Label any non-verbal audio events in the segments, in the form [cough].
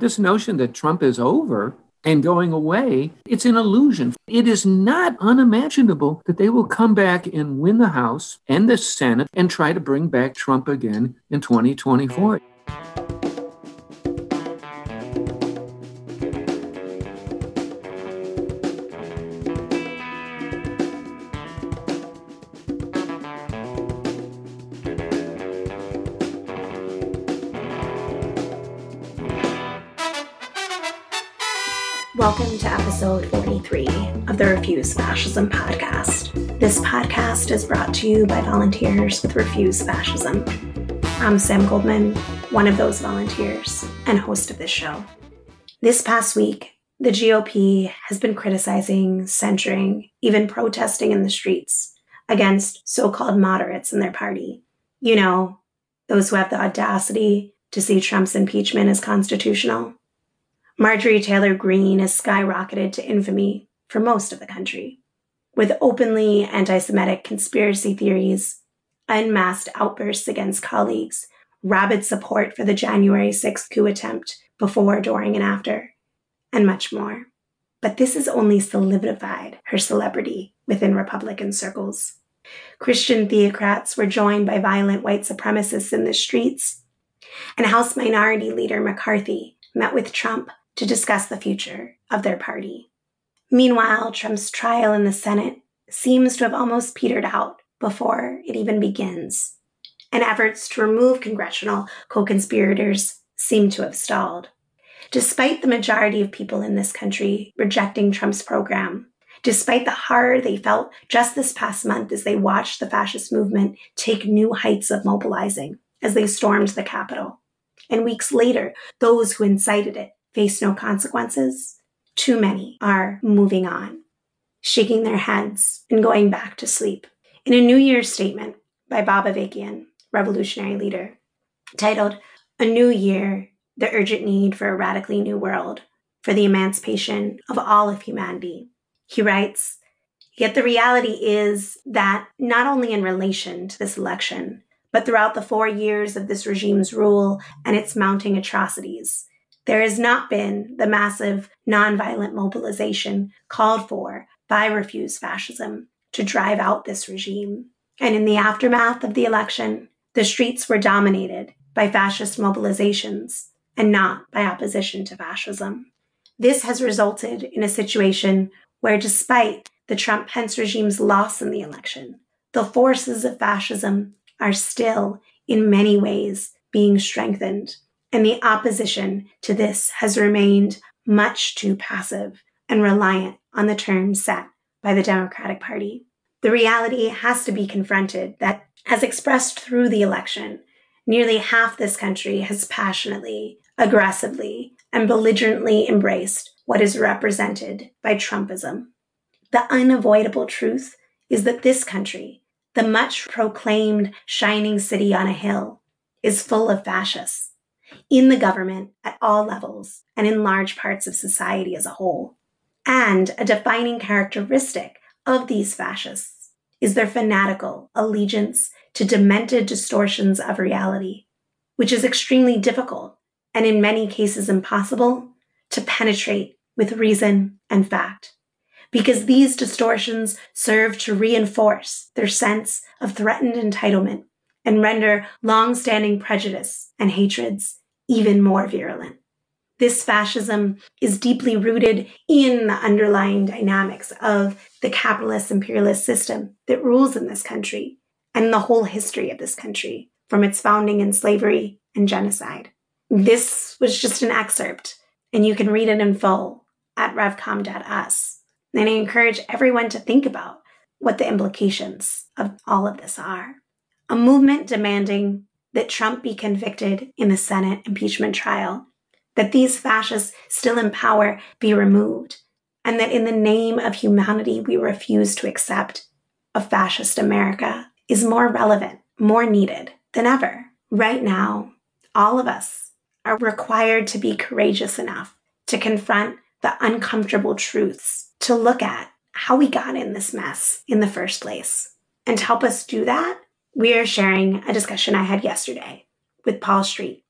This notion that Trump is over and going away, it's an illusion. It is not unimaginable that they will come back and win the House and the Senate and try to bring back Trump again in 2024. Welcome to episode 43 of the Refuse Fascism podcast. This podcast is brought to you by volunteers with Refuse Fascism. I'm Sam Goldman, one of those volunteers and host of this show. This past week, the GOP has been criticizing, censuring, even protesting in the streets against so called moderates in their party. You know, those who have the audacity to see Trump's impeachment as constitutional Marjorie Taylor Greene has skyrocketed to infamy for most of the country, with openly anti Semitic conspiracy theories, unmasked outbursts against colleagues, rabid support for the January 6th coup attempt before, during, and after, and much more. But this has only solidified her celebrity within Republican circles. Christian theocrats were joined by violent white supremacists in the streets, and House Minority Leader McCarthy met with Trump to discuss the future of their party. Meanwhile, Trump's trial in the Senate seems to have almost petered out before it even begins, and efforts to remove congressional co conspirators seem to have stalled. Despite the majority of people in this country rejecting Trump's program, despite the horror they felt just this past month as they watched the fascist movement take new heights of mobilizing as they stormed the Capitol, and weeks later, those who incited it face no consequences, too many are moving on, shaking their heads and going back to sleep. In a New Year's statement by Bob Avakian, revolutionary leader, titled A New Year The Urgent Need for a Radically New World for the Emancipation of All of Humanity, he writes, Yet the reality is that not only in relation to this election, but throughout the four years of this regime's rule and its mounting atrocities, there has not been the massive nonviolent mobilization called for by Refuse Fascism to drive out this regime. And in the aftermath of the election, the streets were dominated by fascist mobilizations and not by opposition to fascism. This has resulted in a situation where, despite the Trump Pence regime's loss in the election, the forces of fascism are still, in many ways, being strengthened and the opposition to this has remained much too passive and reliant on the terms set by the Democratic Party. The reality has to be confronted that, as expressed through the election, nearly half this country has passionately, aggressively, and belligerently embraced what is represented by Trumpism. The unavoidable truth is that this country, the much proclaimed shining city on a hill, is full of fascists in the government at all levels and in large parts of society as a whole. And a defining characteristic of these fascists is their fanatical allegiance to demented distortions of reality, which is extremely difficult and in many cases impossible to penetrate with reason and fact. Because these distortions serve to reinforce their sense of threatened entitlement and render long standing prejudice and hatreds even more virulent. This fascism is deeply rooted in the underlying dynamics of the capitalist imperialist system that rules in this country and the whole history of this country from its founding in slavery and genocide. This was just an excerpt, and you can read it in full at revcom.us. And I encourage everyone to think about what the implications of all of this are. A movement demanding that Trump be convicted in the Senate impeachment trial, that these fascists still in power be removed, and that in the name of humanity we refuse to accept a fascist America is more relevant, more needed than ever. Right now, all of us are required to be courageous enough to confront the uncomfortable truths, to look at how we got in this mess in the first place. And to help us do that, we are sharing a discussion I had yesterday with Paul Street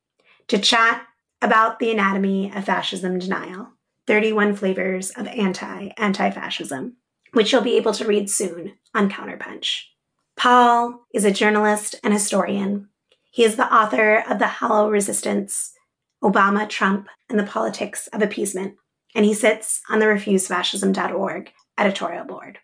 to chat about the anatomy of fascism denial 31 flavors of anti anti fascism, which you'll be able to read soon on Counterpunch. Paul is a journalist and historian. He is the author of The Hollow Resistance Obama, Trump, and the Politics of Appeasement, and he sits on the refusefascism.org editorial board.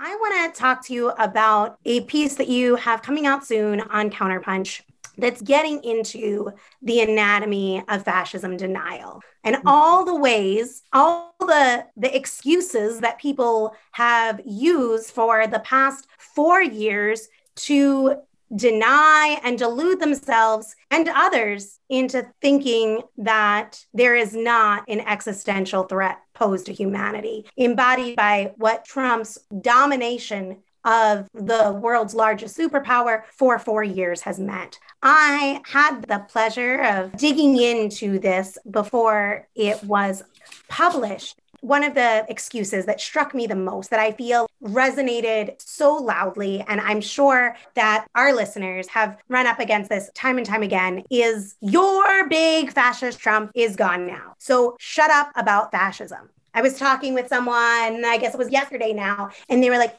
I want to talk to you about a piece that you have coming out soon on Counterpunch that's getting into the anatomy of fascism denial and mm. all the ways all the the excuses that people have used for the past 4 years to deny and delude themselves and others into thinking that there is not an existential threat posed to humanity embodied by what Trump's domination of the world's largest superpower for four years has meant. I had the pleasure of digging into this before it was published. One of the excuses that struck me the most, that I feel resonated so loudly, and I'm sure that our listeners have run up against this time and time again, is your big fascist Trump is gone now. So shut up about fascism. I was talking with someone, I guess it was yesterday now, and they were like,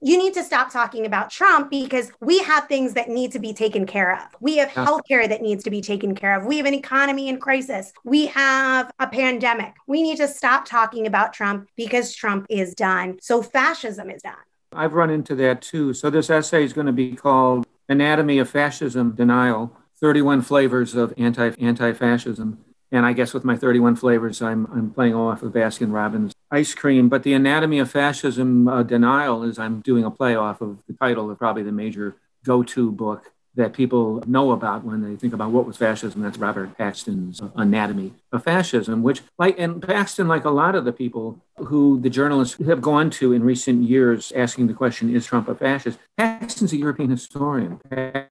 you need to stop talking about Trump because we have things that need to be taken care of. We have healthcare that needs to be taken care of. We have an economy in crisis. We have a pandemic. We need to stop talking about Trump because Trump is done. So fascism is done. I've run into that too. So this essay is going to be called Anatomy of Fascism Denial 31 Flavors of Anti Anti Fascism. And I guess with my 31 flavors, I'm, I'm playing off of Baskin Robbins ice cream. But the anatomy of fascism uh, denial is I'm doing a play off of the title of probably the major go to book that people know about when they think about what was fascism. That's Robert Paxton's Anatomy of Fascism, which, like, and Paxton, like a lot of the people who the journalists have gone to in recent years asking the question, is Trump a fascist? Paxton's a European historian.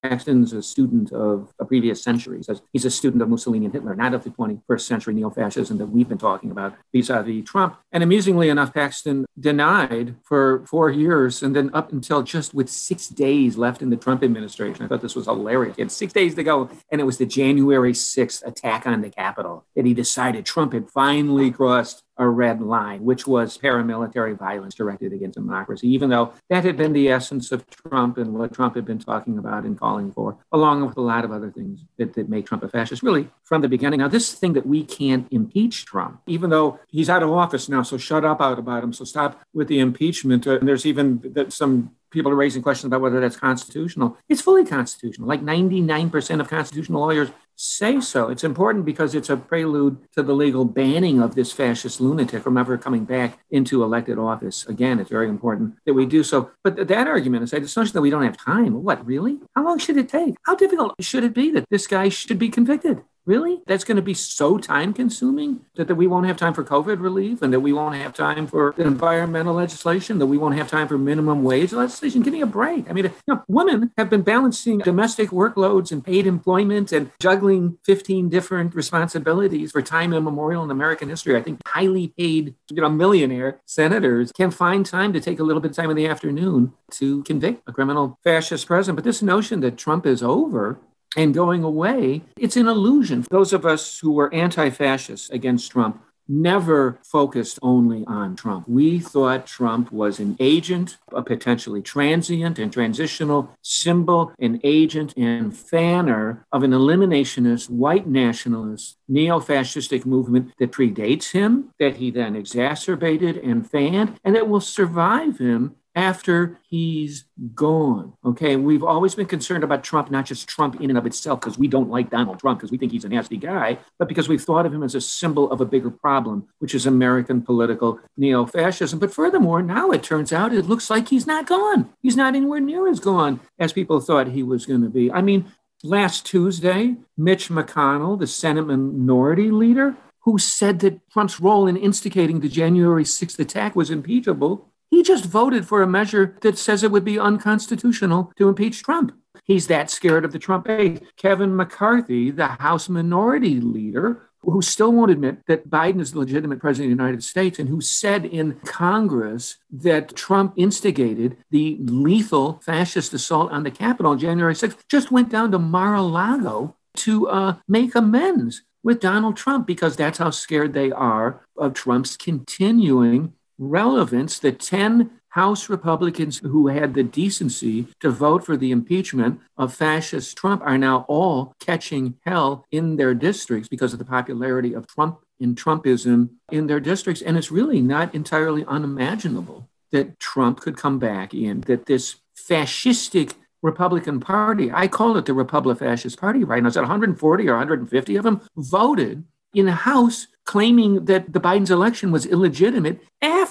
Paxton's a student of a previous century. He's a student of Mussolini and Hitler, not of the 21st century neo fascism that we've been talking about vis a vis Trump. And amusingly enough, Paxton denied for four years and then up until just with six days left in the Trump administration. I thought this was hilarious. He had six days to go, and it was the January 6th attack on the Capitol that he decided Trump had finally crossed a red line, which was paramilitary violence directed against democracy, even though that had been the essence of Trump and what Trump had been talking about and calling for, along with a lot of other things that, that make Trump a fascist, really from the beginning. Now, this thing that we can't impeach Trump, even though he's out of office now, so shut up out about him. So stop with the impeachment. Uh, and there's even some people are raising questions about whether that's constitutional. It's fully constitutional. Like 99% of constitutional lawyers say so. It's important because it's a prelude to the legal banning of this fascist lunatic from ever coming back into elected office. Again, it's very important that we do so. But that argument is it's not that we don't have time. What, really? How long should it take? How difficult should it be that this guy should be convicted? Really? That's going to be so time consuming that, that we won't have time for COVID relief and that we won't have time for environmental legislation, that we won't have time for minimum wage legislation. Give me a break. I mean, you know, women have been balancing domestic workloads and paid employment and juggling 15 different responsibilities for time immemorial in American history. I think highly paid, you know, millionaire senators can find time to take a little bit of time in the afternoon to convict a criminal fascist president. But this notion that Trump is over and going away, it's an illusion. Those of us who were anti fascists against Trump never focused only on Trump. We thought Trump was an agent, a potentially transient and transitional symbol, an agent and fanner of an eliminationist, white nationalist, neo fascistic movement that predates him, that he then exacerbated and fanned, and that will survive him after he's gone. Okay. We've always been concerned about Trump, not just Trump in and of itself, because we don't like Donald Trump, because we think he's a nasty guy, but because we've thought of him as a symbol of a bigger problem, which is American political neo fascism. But furthermore, now it turns out it looks like he's not gone. He's not anywhere near as gone as people thought he was going to be. I mean, last Tuesday, Mitch McConnell, the Senate minority leader, who said that Trump's role in instigating the January 6th attack was impeachable, he just voted for a measure that says it would be unconstitutional to impeach Trump. He's that scared of the Trump base. Kevin McCarthy, the House Minority Leader, who still won't admit that Biden is the legitimate president of the United States and who said in Congress that Trump instigated the lethal fascist assault on the Capitol on January 6th, just went down to Mar a Lago to uh, make amends with Donald Trump because that's how scared they are of Trump's continuing relevance. The 10 House Republicans who had the decency to vote for the impeachment of fascist Trump are now all catching hell in their districts because of the popularity of Trump in Trumpism in their districts. And it's really not entirely unimaginable that Trump could come back in, that this fascistic Republican Party, I call it the Republic Fascist Party right now, that 140 or 150 of them voted in the House claiming that the Biden's election was illegitimate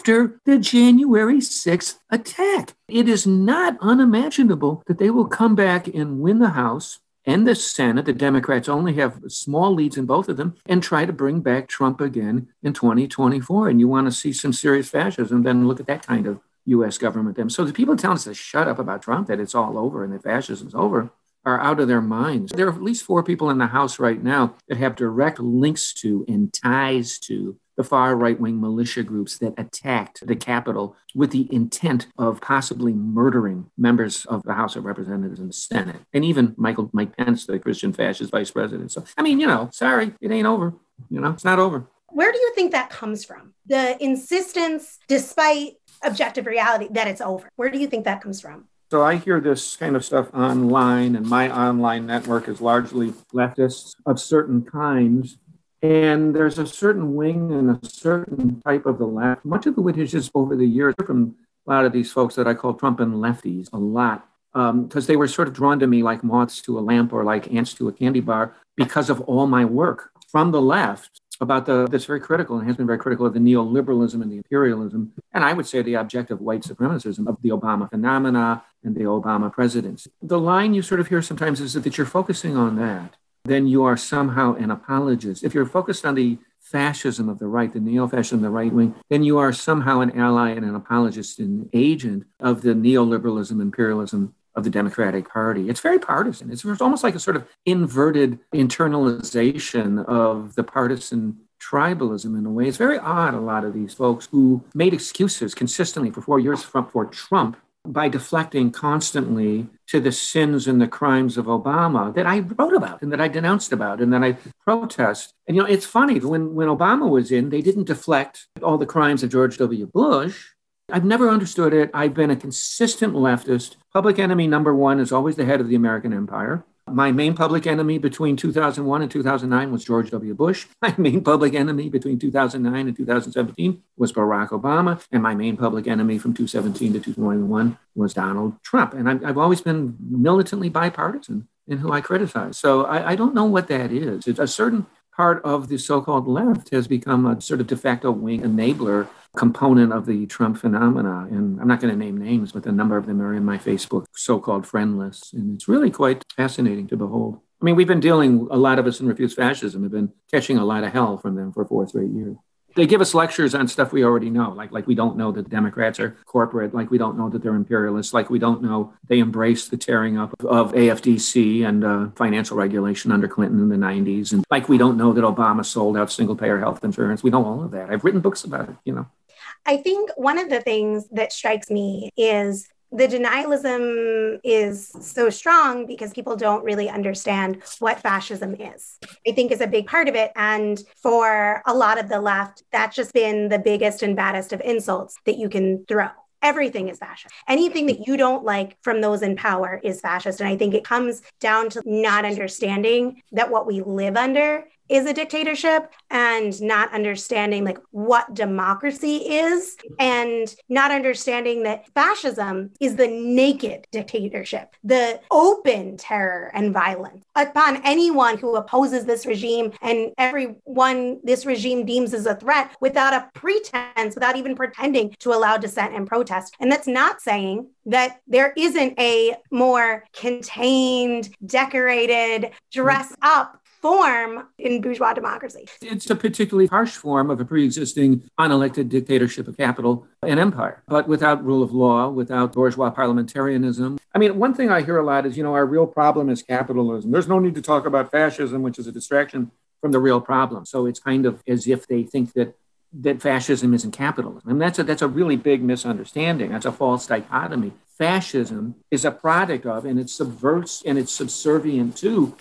after the January 6th attack. It is not unimaginable that they will come back and win the House and the Senate. The Democrats only have small leads in both of them and try to bring back Trump again in 2024. And you want to see some serious fascism, then look at that kind of US government. Them. So the people telling us to shut up about Trump, that it's all over and that fascism's over, are out of their minds. There are at least four people in the House right now that have direct links to and ties to the far right wing militia groups that attacked the Capitol with the intent of possibly murdering members of the House of Representatives and the Senate, and even Michael Mike Pence, the Christian fascist vice president. So, I mean, you know, sorry, it ain't over. You know, it's not over. Where do you think that comes from? The insistence, despite objective reality, that it's over. Where do you think that comes from? So I hear this kind of stuff online, and my online network is largely leftists of certain kinds. And there's a certain wing and a certain type of the left, much of which is just over the years from a lot of these folks that I call Trump and lefties a lot, because um, they were sort of drawn to me like moths to a lamp or like ants to a candy bar because of all my work from the left about the that's very critical and has been very critical of the neoliberalism and the imperialism, and I would say the objective white supremacism of the Obama phenomena and the Obama presidency. The line you sort of hear sometimes is that you're focusing on that, then you are somehow an apologist. If you're focused on the fascism of the right, the neo-fascism of the right wing, then you are somehow an ally and an apologist and agent of the neoliberalism, imperialism, of the Democratic Party. It's very partisan. It's, it's almost like a sort of inverted internalization of the partisan tribalism in a way. It's very odd, a lot of these folks who made excuses consistently for four years for Trump by deflecting constantly to the sins and the crimes of Obama that I wrote about and that I denounced about and that I protest. And you know, it's funny when when Obama was in, they didn't deflect all the crimes of George W. Bush. I've never understood it. I've been a consistent leftist. Public enemy number one is always the head of the American empire. My main public enemy between 2001 and 2009 was George W. Bush. [laughs] My main public enemy between 2009 and 2017 was Barack Obama. And my main public enemy from 2017 to 2021 was Donald Trump. And I've, I've always been militantly bipartisan in who I criticize. So I, I don't know what that is. It's a certain part of the so called left has become a sort of de facto wing enabler component of the Trump phenomena. And I'm not going to name names, but a number of them are in my Facebook so called friend list. And it's really quite fascinating to behold. I mean, we've been dealing, a lot of us in Refuse Fascism have been catching a lot of hell from them for four straight years. They give us lectures on stuff we already know, like like we don't know that Democrats are corporate, like we don't know that they're imperialists, like we don't know they embraced the tearing up of AFDC and uh, financial regulation under Clinton in the 90s, and like we don't know that Obama sold out single payer health insurance. We know all of that. I've written books about it, you know. I think one of the things that strikes me is the denialism is so strong because people don't really understand what fascism is. I think is a big part of it. And for a lot of the left, that's just been the biggest and baddest of insults that you can throw. Everything is fascist. Anything that you don't like from those in power is fascist. And I think it comes down to not understanding that what we live under is a dictatorship and not understanding like what democracy is and not understanding that fascism is the naked dictatorship the open terror and violence upon anyone who opposes this regime and everyone this regime deems as a threat without a pretense without even pretending to allow dissent and protest. And that's not saying that there isn't a more contained decorated dress up form in bourgeois democracy. It's a particularly harsh form of a pre existing unelected dictatorship of capital and empire, but without rule of law, without bourgeois parliamentarianism. I mean, one thing I hear a lot is, you know, our real problem is capitalism. There's no need to talk about fascism, which is a distraction from the real problem. So it's kind of as if they think that that fascism isn't capitalism. And that's a, that's a really big misunderstanding. That's a false dichotomy. Fascism is a product of, and it subverts and it's subservient to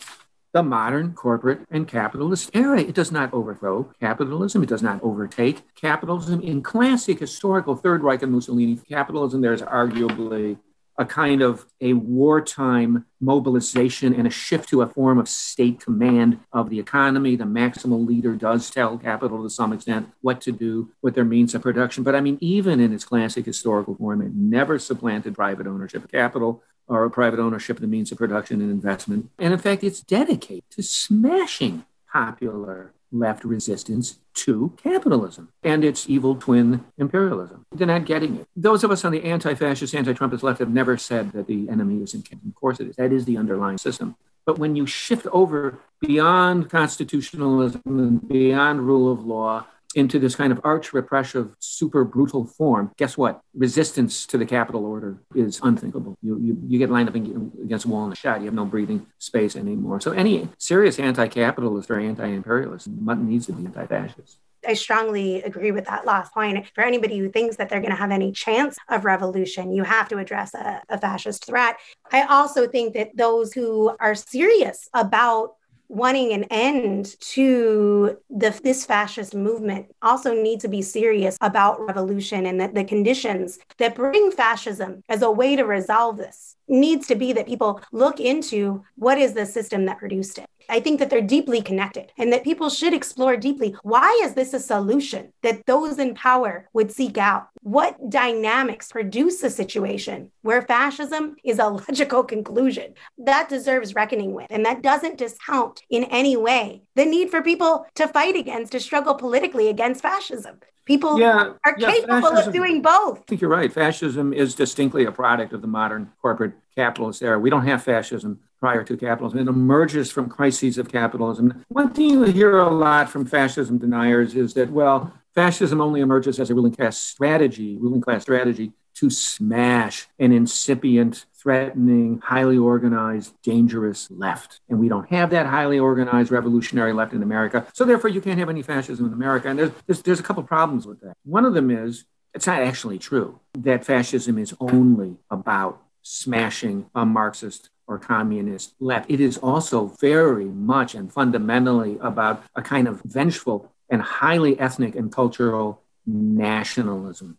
the modern corporate and capitalist era. It does not overthrow capitalism. It does not overtake capitalism. In classic historical Third Reich and Mussolini capitalism, there's arguably a kind of a wartime mobilization and a shift to a form of state command of the economy. The maximal leader does tell capital to some extent what to do with their means of production. But I mean, even in its classic historical form, it never supplanted private ownership of capital or private ownership of the means of production and investment. And in fact, it's dedicated to smashing popular left resistance to capitalism and its evil twin imperialism. They're not getting it. Those of us on the anti fascist, anti Trumpist left have never said that the enemy is in Of course it is. That is the underlying system. But when you shift over beyond constitutionalism and beyond rule of law into this kind of arch repressive, super brutal form, guess what? Resistance to the capital order is unthinkable. You, you, you get lined up against a wall in a shot. You have no breathing space anymore. So any serious anti-capitalist or anti-imperialist mutton needs to be anti-fascist. I strongly agree with that last point. For anybody who thinks that they're going to have any chance of revolution, you have to address a, a fascist threat. I also think that those who are serious about wanting an end to the, this fascist movement also need to be serious about revolution and that the conditions that bring fascism as a way to resolve this needs to be that people look into what is the system that produced it. I think that they're deeply connected and that people should explore deeply why is this a solution that those in power would seek out? What dynamics produce a situation where fascism is a [laughs] logical conclusion? That deserves reckoning with. And that doesn't discount in any way the need for people to fight against, to struggle politically against fascism. People yeah, are yeah, capable fascism, of doing both. I think you're right. Fascism is distinctly a product of the modern corporate capitalist era. We don't have fascism prior to capitalism. It emerges from crises of capitalism. One thing you hear a lot from fascism deniers is that, well, fascism only emerges as a ruling class strategy, ruling class strategy to smash an incipient, threatening, highly organized, dangerous left. And we don't have that highly organized revolutionary left in America. So therefore, you can't have any fascism in America. And there's, there's, there's a couple problems with that. One of them is it's not actually true that fascism is only about smashing a Marxist or communist left. It is also very much and fundamentally about a kind of vengeful and highly ethnic and cultural nationalism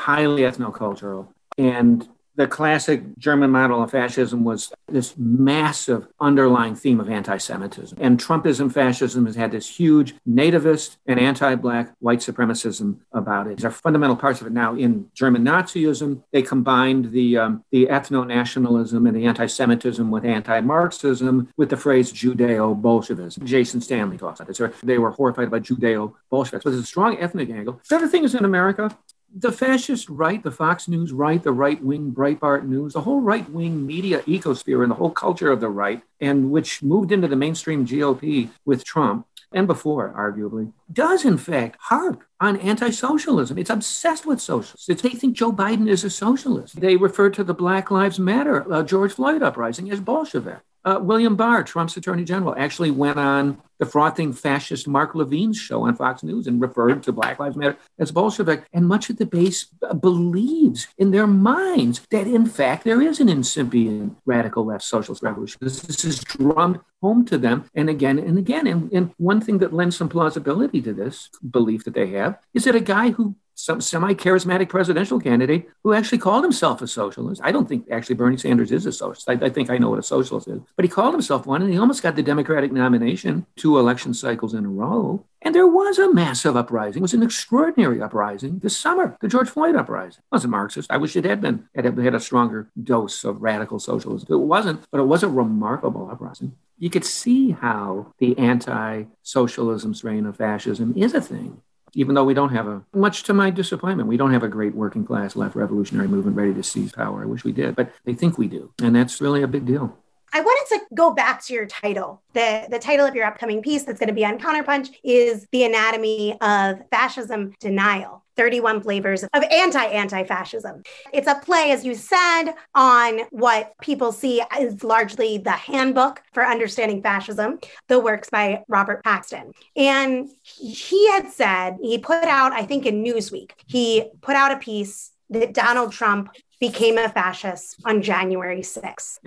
highly ethnocultural. And the classic German model of fascism was this massive underlying theme of anti Semitism. And Trumpism fascism has had this huge nativist and anti Black white supremacism about it. These are fundamental parts of it now. In German Nazism, they combined the, um, the ethno nationalism and the anti Semitism with anti Marxism with the phrase Judeo Bolshevism. Jason Stanley talks about this. They were horrified about Judeo Bolsheviks. But there's a strong ethnic angle. The other thing is in America, the fascist right, the Fox News right, the right wing Breitbart News, the whole right wing media ecosphere and the whole culture of the right, and which moved into the mainstream GOP with Trump and before, arguably, does in fact harp on anti socialism. It's obsessed with socialists. They think Joe Biden is a socialist. They refer to the Black Lives Matter, uh, George Floyd uprising as Bolshevik. Uh, William Barr, Trump's attorney general, actually went on the frothing fascist Mark Levin's show on Fox News and referred to Black Lives Matter as Bolshevik. And much of the base believes in their minds that, in fact, there is an incipient radical left socialist revolution. This, this is drummed home to them and again and again. And, and one thing that lends some plausibility to this belief that they have is that a guy who some semi-charismatic presidential candidate who actually called himself a socialist. I don't think actually Bernie Sanders is a socialist. I, I, think I know what a socialist is, but he called himself one, and he almost got the Democratic nomination two election cycles in a row. And there was a massive uprising. It was an extraordinary uprising this summer, the George Floyd uprising. It wasn't Marxist. I wish it had been. It had a stronger dose of radical socialism. It wasn't, but it was a remarkable uprising. You could see how the anti-socialism strain of fascism is a thing even though we don't have a, much to my disappointment, we don't have a great working class left revolutionary movement ready to seize power. I wish we did, but they think we do. And that's really a big deal. I wanted to go back to your title. The, the title of your upcoming piece that's going to be on Counterpunch is The Anatomy of Fascism Denial 31 Flavors of Anti Anti Fascism. It's a play, as you said, on what people see as largely the handbook for understanding fascism, the works by Robert Paxton. And he had said, he put out, I think in Newsweek, he put out a piece that Donald Trump became a fascist on January 6th.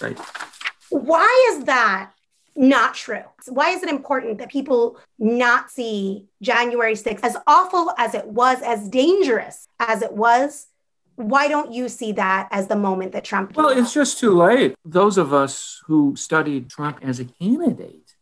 [laughs] right. Why is that not true? Why is it important that people not see January 6th as awful as it was, as dangerous as it was? Why don't you see that as the moment that Trump? Well, it's just too late. Those of us who studied Trump as a candidate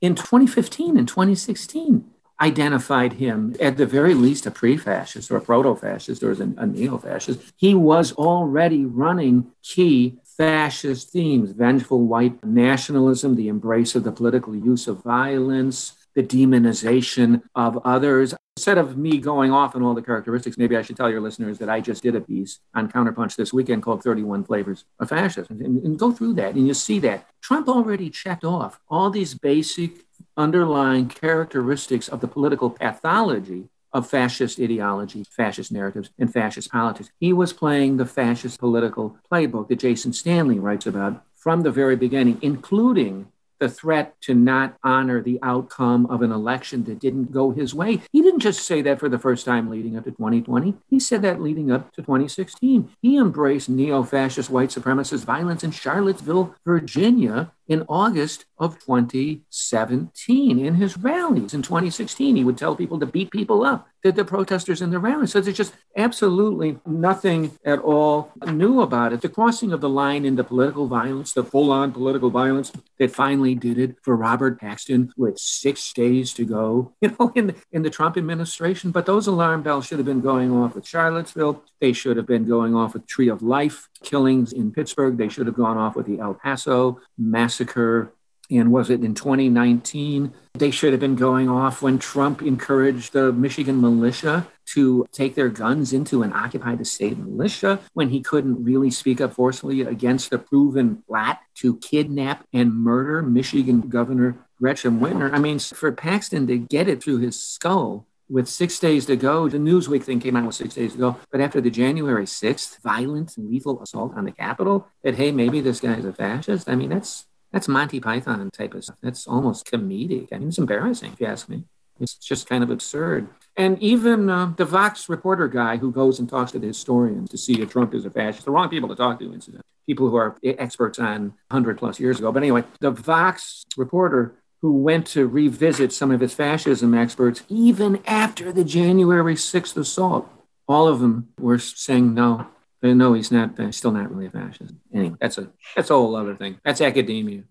in 2015 and 2016 identified him at the very least a pre-fascist or a proto-fascist or a, a neo-fascist. He was already running key fascist themes vengeful white nationalism, the embrace of the political use of violence, the demonization of others. Instead of me going off on all the characteristics, maybe I should tell your listeners that I just did a piece on Counterpunch this weekend called 31 Flavors of Fascism. And, and go through that and you see that Trump already checked off all these basic underlying characteristics of the political pathology of fascist ideology, fascist narratives, and fascist politics. He was playing the fascist political playbook that Jason Stanley writes about from the very beginning, including the threat to not honor the outcome of an election that didn't go his way. He didn't just say that for the first time leading up to 2020. He said that leading up to 2016. He embraced neo fascist white supremacist violence in Charlottesville, Virginia in August of 2017 in his rallies. In 2016, he would tell people to beat people up, the, the protesters in the rallies. So there's just absolutely nothing at all new about it. The crossing of the line into political violence, the full on political violence that finally did it for Robert Paxton with six days to go, [laughs] you know, in, in the Trump administration. But those alarm bells should have been going off with Charlottesville. They should have been going off with Tree of Life killings in Pittsburgh. They should have gone off with the El Paso massacre. And was it in 2019? They should have been going off when Trump encouraged the Michigan militia to take their guns into and occupy the state militia when he couldn't really speak up forcefully against the proven plot to kidnap and murder Michigan Governor Gretchen Whitmer. I mean, for Paxton to get it through his skull with six days to go, the Newsweek thing came out with six days to go. But after the January 6th violent lethal assault on the Capitol, that, hey, maybe this guy's a fascist. I mean, that's that's Monty Python type of stuff. That's almost comedic. I mean, it's embarrassing, if you ask me. It's just kind of absurd. And even uh, the Vox reporter guy who goes and talks to the historians to see if Trump is a fascist, the wrong people to talk to, incidentally, people who are experts on 100 plus years ago. But anyway, the Vox reporter who went to revisit some of his fascism experts even after the January 6th assault. All of them were saying no, Uh, no, he's not. He's still not really a fascist. Anyway, that's a that's a whole other thing. That's academia.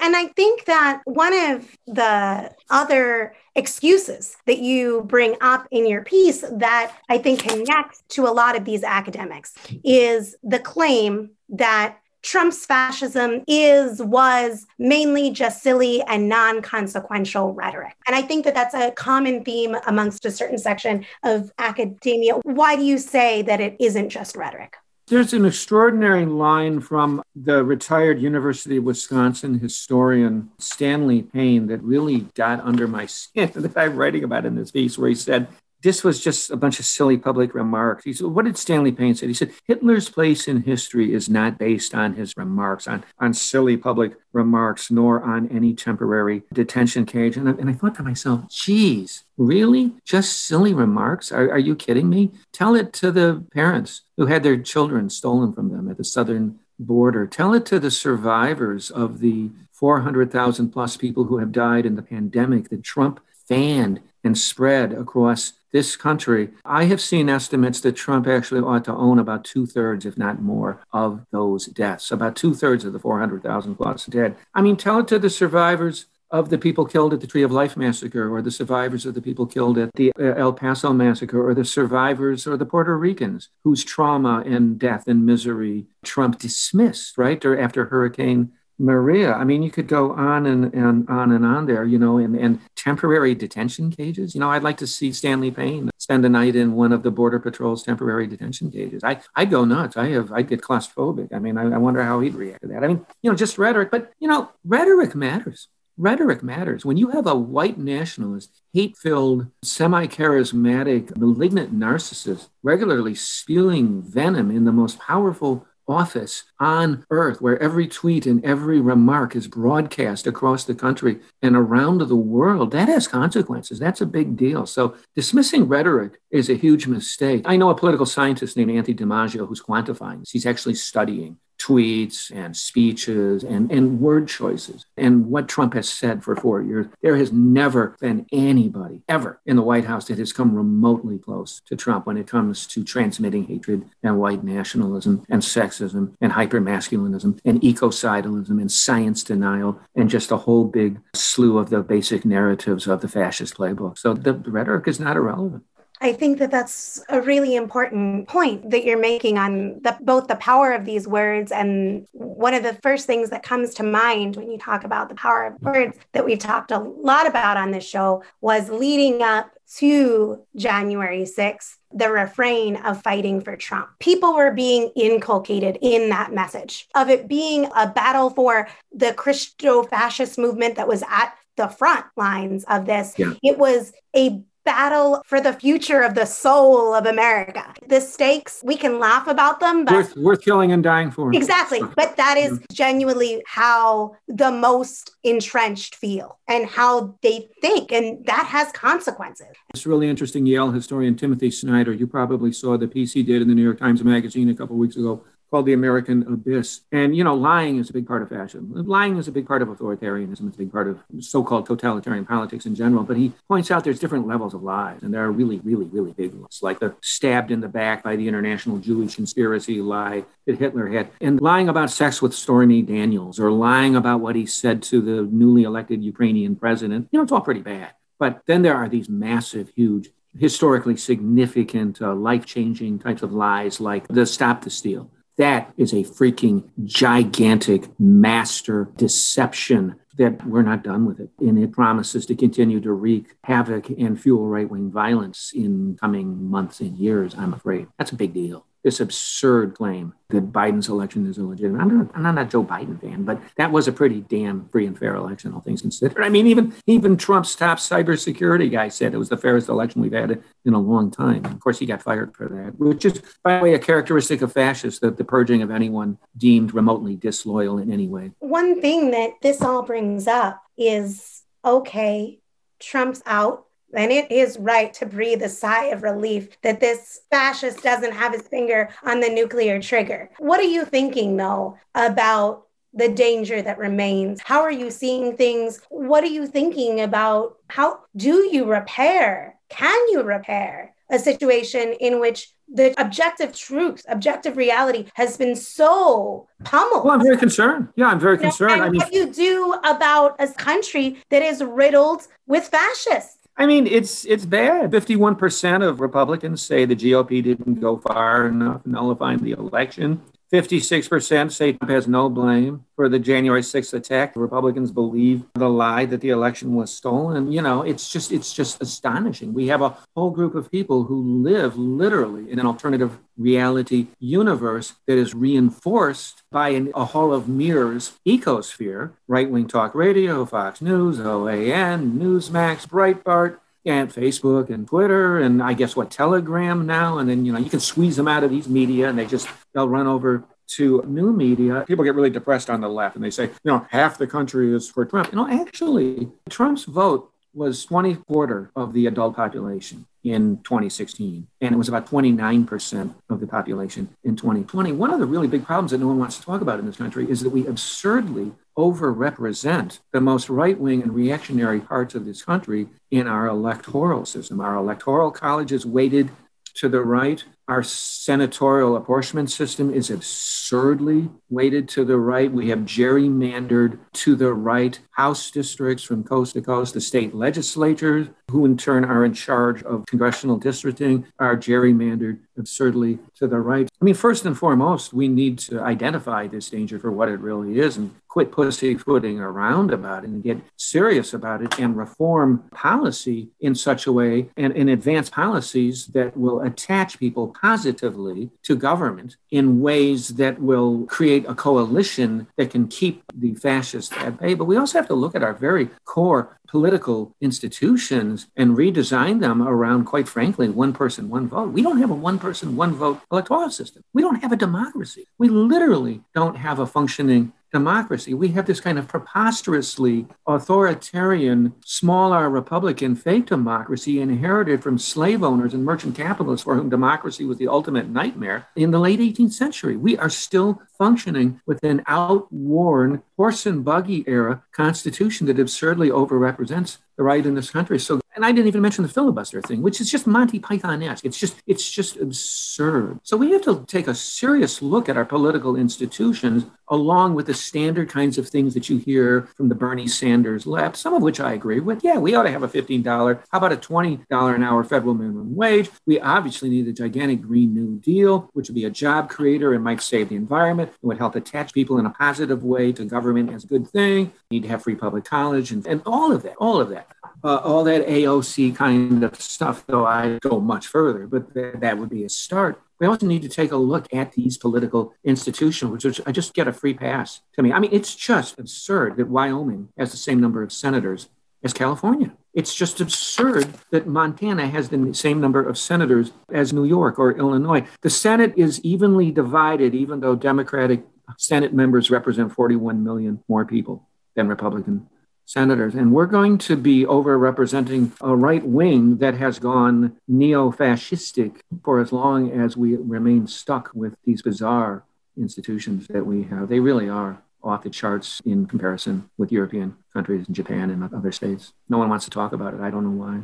And I think that one of the other excuses that you bring up in your piece that I think connects to a lot of these academics is the claim that Trump's fascism is, was mainly just silly and non consequential rhetoric. And I think that that's a common theme amongst a certain section of academia. Why do you say that it isn't just rhetoric? There's an extraordinary line from the retired University of Wisconsin historian Stanley Payne that really got under my skin [laughs] that I'm writing about in this piece, where he said, this was just a bunch of silly public remarks. He said, what did Stanley Payne say? He said, Hitler's place in history is not based on his remarks, on, on silly public remarks, nor on any temporary detention cage. And I, and I thought to myself, geez, really? Just silly remarks? Are, are you kidding me? Tell it to the parents who had their children stolen from them at the southern border. Tell it to the survivors of the 400,000 plus people who have died in the pandemic that Trump fanned and spread across this country, I have seen estimates that Trump actually ought to own about two thirds, if not more, of those deaths, about two thirds of the 400,000 plus dead. I mean, tell it to the survivors of the people killed at the Tree of Life massacre, or the survivors of the people killed at the uh, El Paso massacre, or the survivors or the Puerto Ricans whose trauma and death and misery Trump dismissed, right? Or after Hurricane Maria. I mean, you could go on and, and on and on there, you know, and, and temporary detention cages. You know, I'd like to see Stanley Payne spend a night in one of the Border Patrol's temporary detention cages. I, I'd go nuts. I have, I'd get claustrophobic. I mean, I, I wonder how he'd react to that. I mean, you know, just rhetoric, but, you know, rhetoric matters. Rhetoric matters. When you have a white nationalist, hate filled, semi charismatic, malignant narcissist regularly spewing venom in the most powerful office on earth where every tweet and every remark is broadcast across the country and around the world, that has consequences. That's a big deal. So dismissing rhetoric is a huge mistake. I know a political scientist named Anthony DiMaggio who's quantifying this. He's actually studying tweets and speeches and, and word choices and what Trump has said for four years. There has never been anybody ever in the White House that has come remotely close to Trump when it comes to transmitting hatred and white nationalism and sexism and hypermasculinism and ecocidalism and science denial and just a whole big slew of the basic narratives of the fascist playbook. So the, the rhetoric is not irrelevant. I think that that's a really important point that you're making on the, both the power of these words and one of the first things that comes to mind when you talk about the power of words that we've talked a lot about on this show was leading up to January 6th, the refrain of fighting for Trump. People were being inculcated in that message of it being a battle for the Christo fascist movement that was at the front lines of this. Yeah. It was a battle for the future of the soul of America. The stakes, we can laugh about them, but worth, worth killing and dying for. Exactly. [laughs] But that is genuinely how the most entrenched feel and how they think. And that has consequences. It's really interesting. Yale historian Timothy Snyder, you probably saw the piece he did in the New York Times Magazine a couple weeks ago called the American abyss. And, you know, lying is a big part of fascism. Lying is a big part of authoritarianism. It's a big part of so called totalitarian politics in general. But he points out there's different levels of lies, and there are really, really, really big ones, like the stabbed in the back by the international Jewish conspiracy lie that Hitler had, and lying about sex with Stormy Daniels, or lying about what he said to the newly elected Ukrainian president. You know, it's all pretty bad. But then there are these massive, huge historically significant, uh, life changing types of lies like the stop the steal, that is a freaking gigantic master deception that we're not done with it. And it promises to continue to wreak havoc and fuel right wing violence in coming months and years, I'm afraid. That's a big deal this absurd claim that Biden's election is illegitimate. I'm not, I'm not a Joe Biden fan, but that was a pretty damn free and fair election, all things considered. I mean, even even Trump's top cybersecurity guy said it was the fairest election we've had in a long time. Of course, he got fired for that, which is, by the way, a characteristic of fascists that the purging of anyone deemed remotely disloyal in any way. One thing that this all brings up is okay, Trump's out and it is right to breathe a sigh of relief that this fascist doesn't have his finger on the nuclear trigger. What are you thinking, though, about the danger that remains? How are you seeing things? What are you thinking about? How do you repair? Can you repair a situation in which the objective truth, objective reality has been so pummeled. Well, I'm very concerned. Yeah, I'm very concerned. You know, I mean, what do you do about a country that is riddled with fascists? I mean, it's it's bad. Fifty-one percent of Republicans say the GOP didn't go far enough nullifying the election. 56% say Trump has no blame for the January 6th attack. Republicans believe the lie that the election was stolen. You know, it's just it's just astonishing. We have a whole group of people who live literally in an alternative reality universe that is reinforced by an, a hall of mirrors ecosphere, right-wing talk radio, Fox News, OAN, Newsmax, Breitbart, and Facebook and Twitter and I guess what Telegram now. And then, you know, you can squeeze them out of these media and they just, they'll run over to new media. People get really depressed on the left and they say, you know, half the country is for Trump. You know, actually, Trump's vote was 20 quarter of the adult population in 2016 and it was about 29% of the population in 2020 one of the really big problems that no one wants to talk about in this country is that we absurdly overrepresent the most right wing and reactionary parts of this country in our electoral system. Our electoral college is weighted to the right. Our senatorial apportionment system is absurdly weighted to the right. We have gerrymandered to the right House districts from coast to coast. The state legislatures, who in turn are in charge of congressional districting, are gerrymandered absurdly to the right. I mean, first and foremost, we need to identify this danger for what it really is and quit pussyfooting around about it and get serious about it and reform policy in such a way and, and advance policies that will attach people positively to government in ways that will create a coalition that can keep the fascists at bay. But we also have to look at our very core political institutions and redesign them around, quite frankly, one person, one vote. We don't have a one person, one vote electoral system. We don't have a democracy. We literally don't have a functioning democracy. We have this kind of preposterously authoritarian, small r Republican fake democracy inherited from slave owners and merchant capitalists for whom democracy was the ultimate nightmare in the late 18th century. We are still functioning with an outworn horse and buggy era constitution that absurdly overrepresents the right in this country. So, and I didn't even mention the filibuster thing, which is just Monty Python-esque. It's just, it's just absurd. So we have to take a serious look at our political institutions, along with the standard kinds of things that you hear from the Bernie Sanders left, some of which I agree with. Yeah, we ought to have a $15, how about a $20 an hour federal minimum wage? We obviously need a gigantic Green New Deal, which would be a job creator and might save the environment. It would help attach people in a positive way to government as a good thing. We need to have free public college and, and all of that, all of that uh, all that AOC kind of stuff, though I go much further, but th- that would be a start. We also need to take a look at these political institutions, which I just get a free pass to me. I mean, it's just absurd that Wyoming has the same number of senators as California. It's just absurd that Montana has the same number of senators as New York or Illinois. The Senate is evenly divided, even though Democratic Senate members represent 41 million more people than Republican senators. And we're going to be overrepresenting a right wing that has gone neo fascistic for as long as we remain stuck with these bizarre institutions that we have. They really are off the charts in comparison with European countries and Japan and other states. No one wants to talk about it. I don't know why.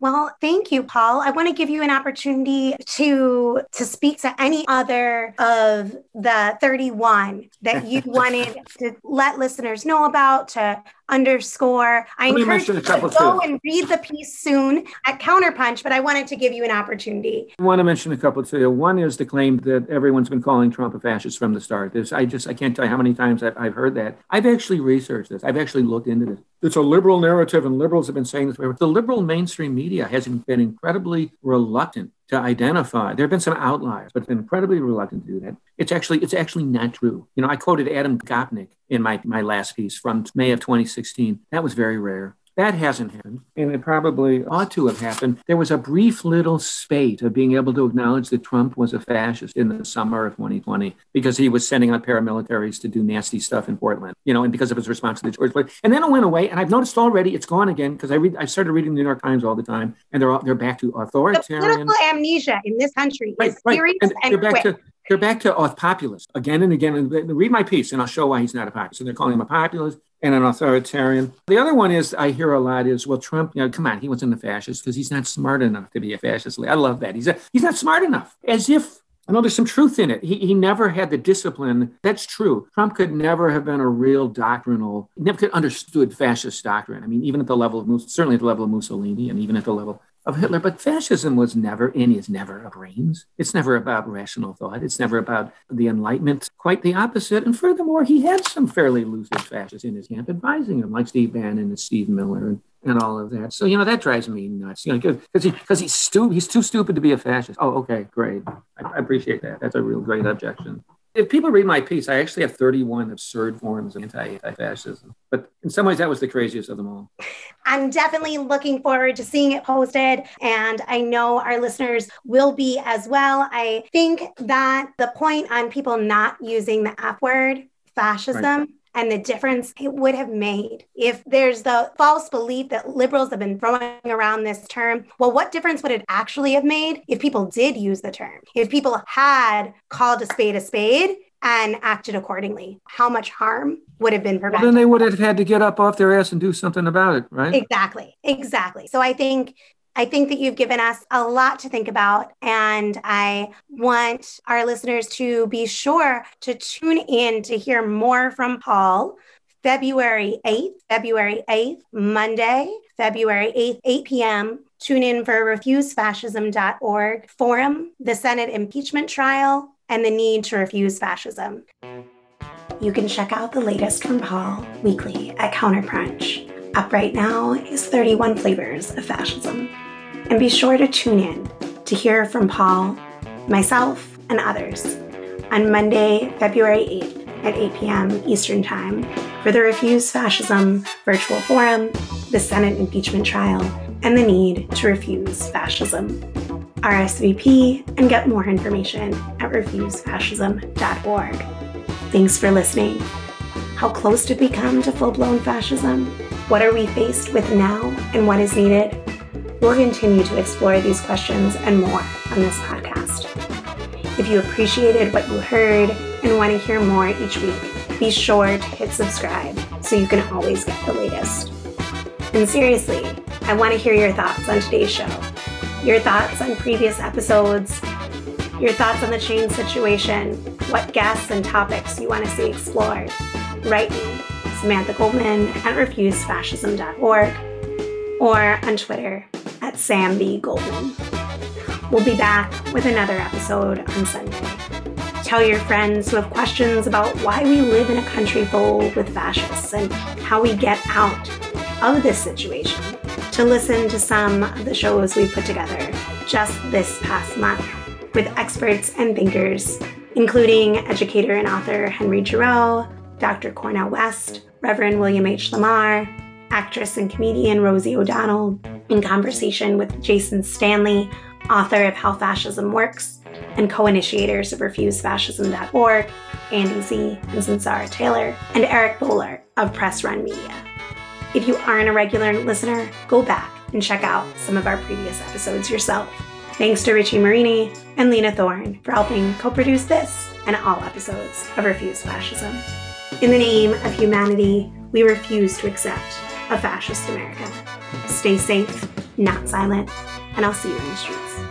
Well, thank you, Paul. I want to give you an opportunity to to speak to any other of the 31 that you [laughs] wanted to let listeners know about, to underscore. I encourage you to go too. and read the piece soon at Counterpunch, but I wanted to give you an opportunity. I want to mention a couple to you. One is the claim that everyone's been calling Trump a fascist from the start. This I just I can't tell you how many times I've, I've heard that. I've actually researched this. I've actually looked into this. It's a liberal narrative, and liberals have been saying this. The liberal mainstream media has been incredibly reluctant to identify. There have been some outliers, but incredibly reluctant to do that. It's actually it's actually not true. You know, I quoted Adam Gopnik in my my last piece from May of 2016. That was very rare. That hasn't happened, and it probably ought to have happened. There was a brief little spate of being able to acknowledge that Trump was a fascist in the summer of 2020 because he was sending out paramilitaries to do nasty stuff in Portland, you know, and because of his response to the George Floyd. And then it went away, and I've noticed already it's gone again because I read, I started reading the New York Times all the time, and they're all, they're back to authoritarian. The political amnesia in this country right, is right. serious and, and they're back quick. to they're back to a populist again and again. And read my piece, and I'll show why he's not a populist. So they're calling him a populist and an authoritarian. The other one is I hear a lot is, well, Trump, you know, come on, he wasn't a fascist because he's not smart enough to be a fascist. I love that. He's a, he's not smart enough. As if I know there's some truth in it. He, he never had the discipline. That's true. Trump could never have been a real doctrinal, never could understood fascist doctrine. I mean, even at the level of, certainly at the level of Mussolini and even at the level of Hitler. But fascism was never and is never a brains. It's never about rational thought. It's never about the Enlightenment. Quite the opposite. And furthermore, he had some fairly lucid fascists in his camp advising him, like Steve Bannon and Steve Miller and, and all of that. So, you know, that drives me nuts. You know, because he, cause he's, stu- he's too stupid to be a fascist. Oh, okay, great. I, I appreciate that. That's a real great objection if people read my piece, I actually have 31 absurd forms of anti fascism. But in some ways, that was the craziest of them all. I'm definitely looking forward to seeing it posted. And I know our listeners will be as well. I think that the point on people not using the F word, fascism, right and the difference it would have made if there's the false belief that liberals have been throwing around this term. Well, what difference would it actually have made if people did use the term? If people had called a spade a spade and acted accordingly, how much harm would have been prevented? Well, then they would have had to get up off their ass and do something about it, right? Exactly. Exactly. So I think I think that you've given us a lot to think about. And I want our listeners to be sure to tune in to hear more from Paul. February 8th, February 8th, Monday, February 8th, 8 p.m. Tune in for refusefascism.org forum, the Senate impeachment trial, and the need to refuse fascism. You can check out the latest from Paul weekly at Counterpunch. Up right now is 31 Flavors of Fascism. And be sure to tune in to hear from Paul, myself, and others on Monday, February 8th at 8 p.m. Eastern Time for the Refuse Fascism Virtual Forum, the Senate impeachment trial, and the need to refuse fascism. RSVP and get more information at refusefascism.org. Thanks for listening. How close did we come to full blown fascism? What are we faced with now and what is needed? We'll continue to explore these questions and more on this podcast. If you appreciated what you heard and want to hear more each week, be sure to hit subscribe so you can always get the latest. And seriously, I want to hear your thoughts on today's show, your thoughts on previous episodes, your thoughts on the change situation, what guests and topics you want to see explored. Write me, Samantha Goldman at refusefascism.org or on Twitter at Sam B. Goldman. We'll be back with another episode on Sunday. Tell your friends who have questions about why we live in a country full with fascists and how we get out of this situation to listen to some of the shows we put together just this past month with experts and thinkers, including educator and author Henry Giroux, Dr. Cornel West, Reverend William H. Lamar, actress and comedian Rosie O'Donnell, in conversation with Jason Stanley, author of How Fascism Works, and co initiators of RefuseFascism.org, Andy Zee and Sunsara Taylor, and Eric Boehlert of Press Run Media. If you aren't a regular listener, go back and check out some of our previous episodes yourself. Thanks to Richie Marini and Lena Thorne for helping co produce this and all episodes of Refuse Fascism. In the name of humanity, we refuse to accept a fascist America. Stay safe, not silent, and I'll see you in the streets.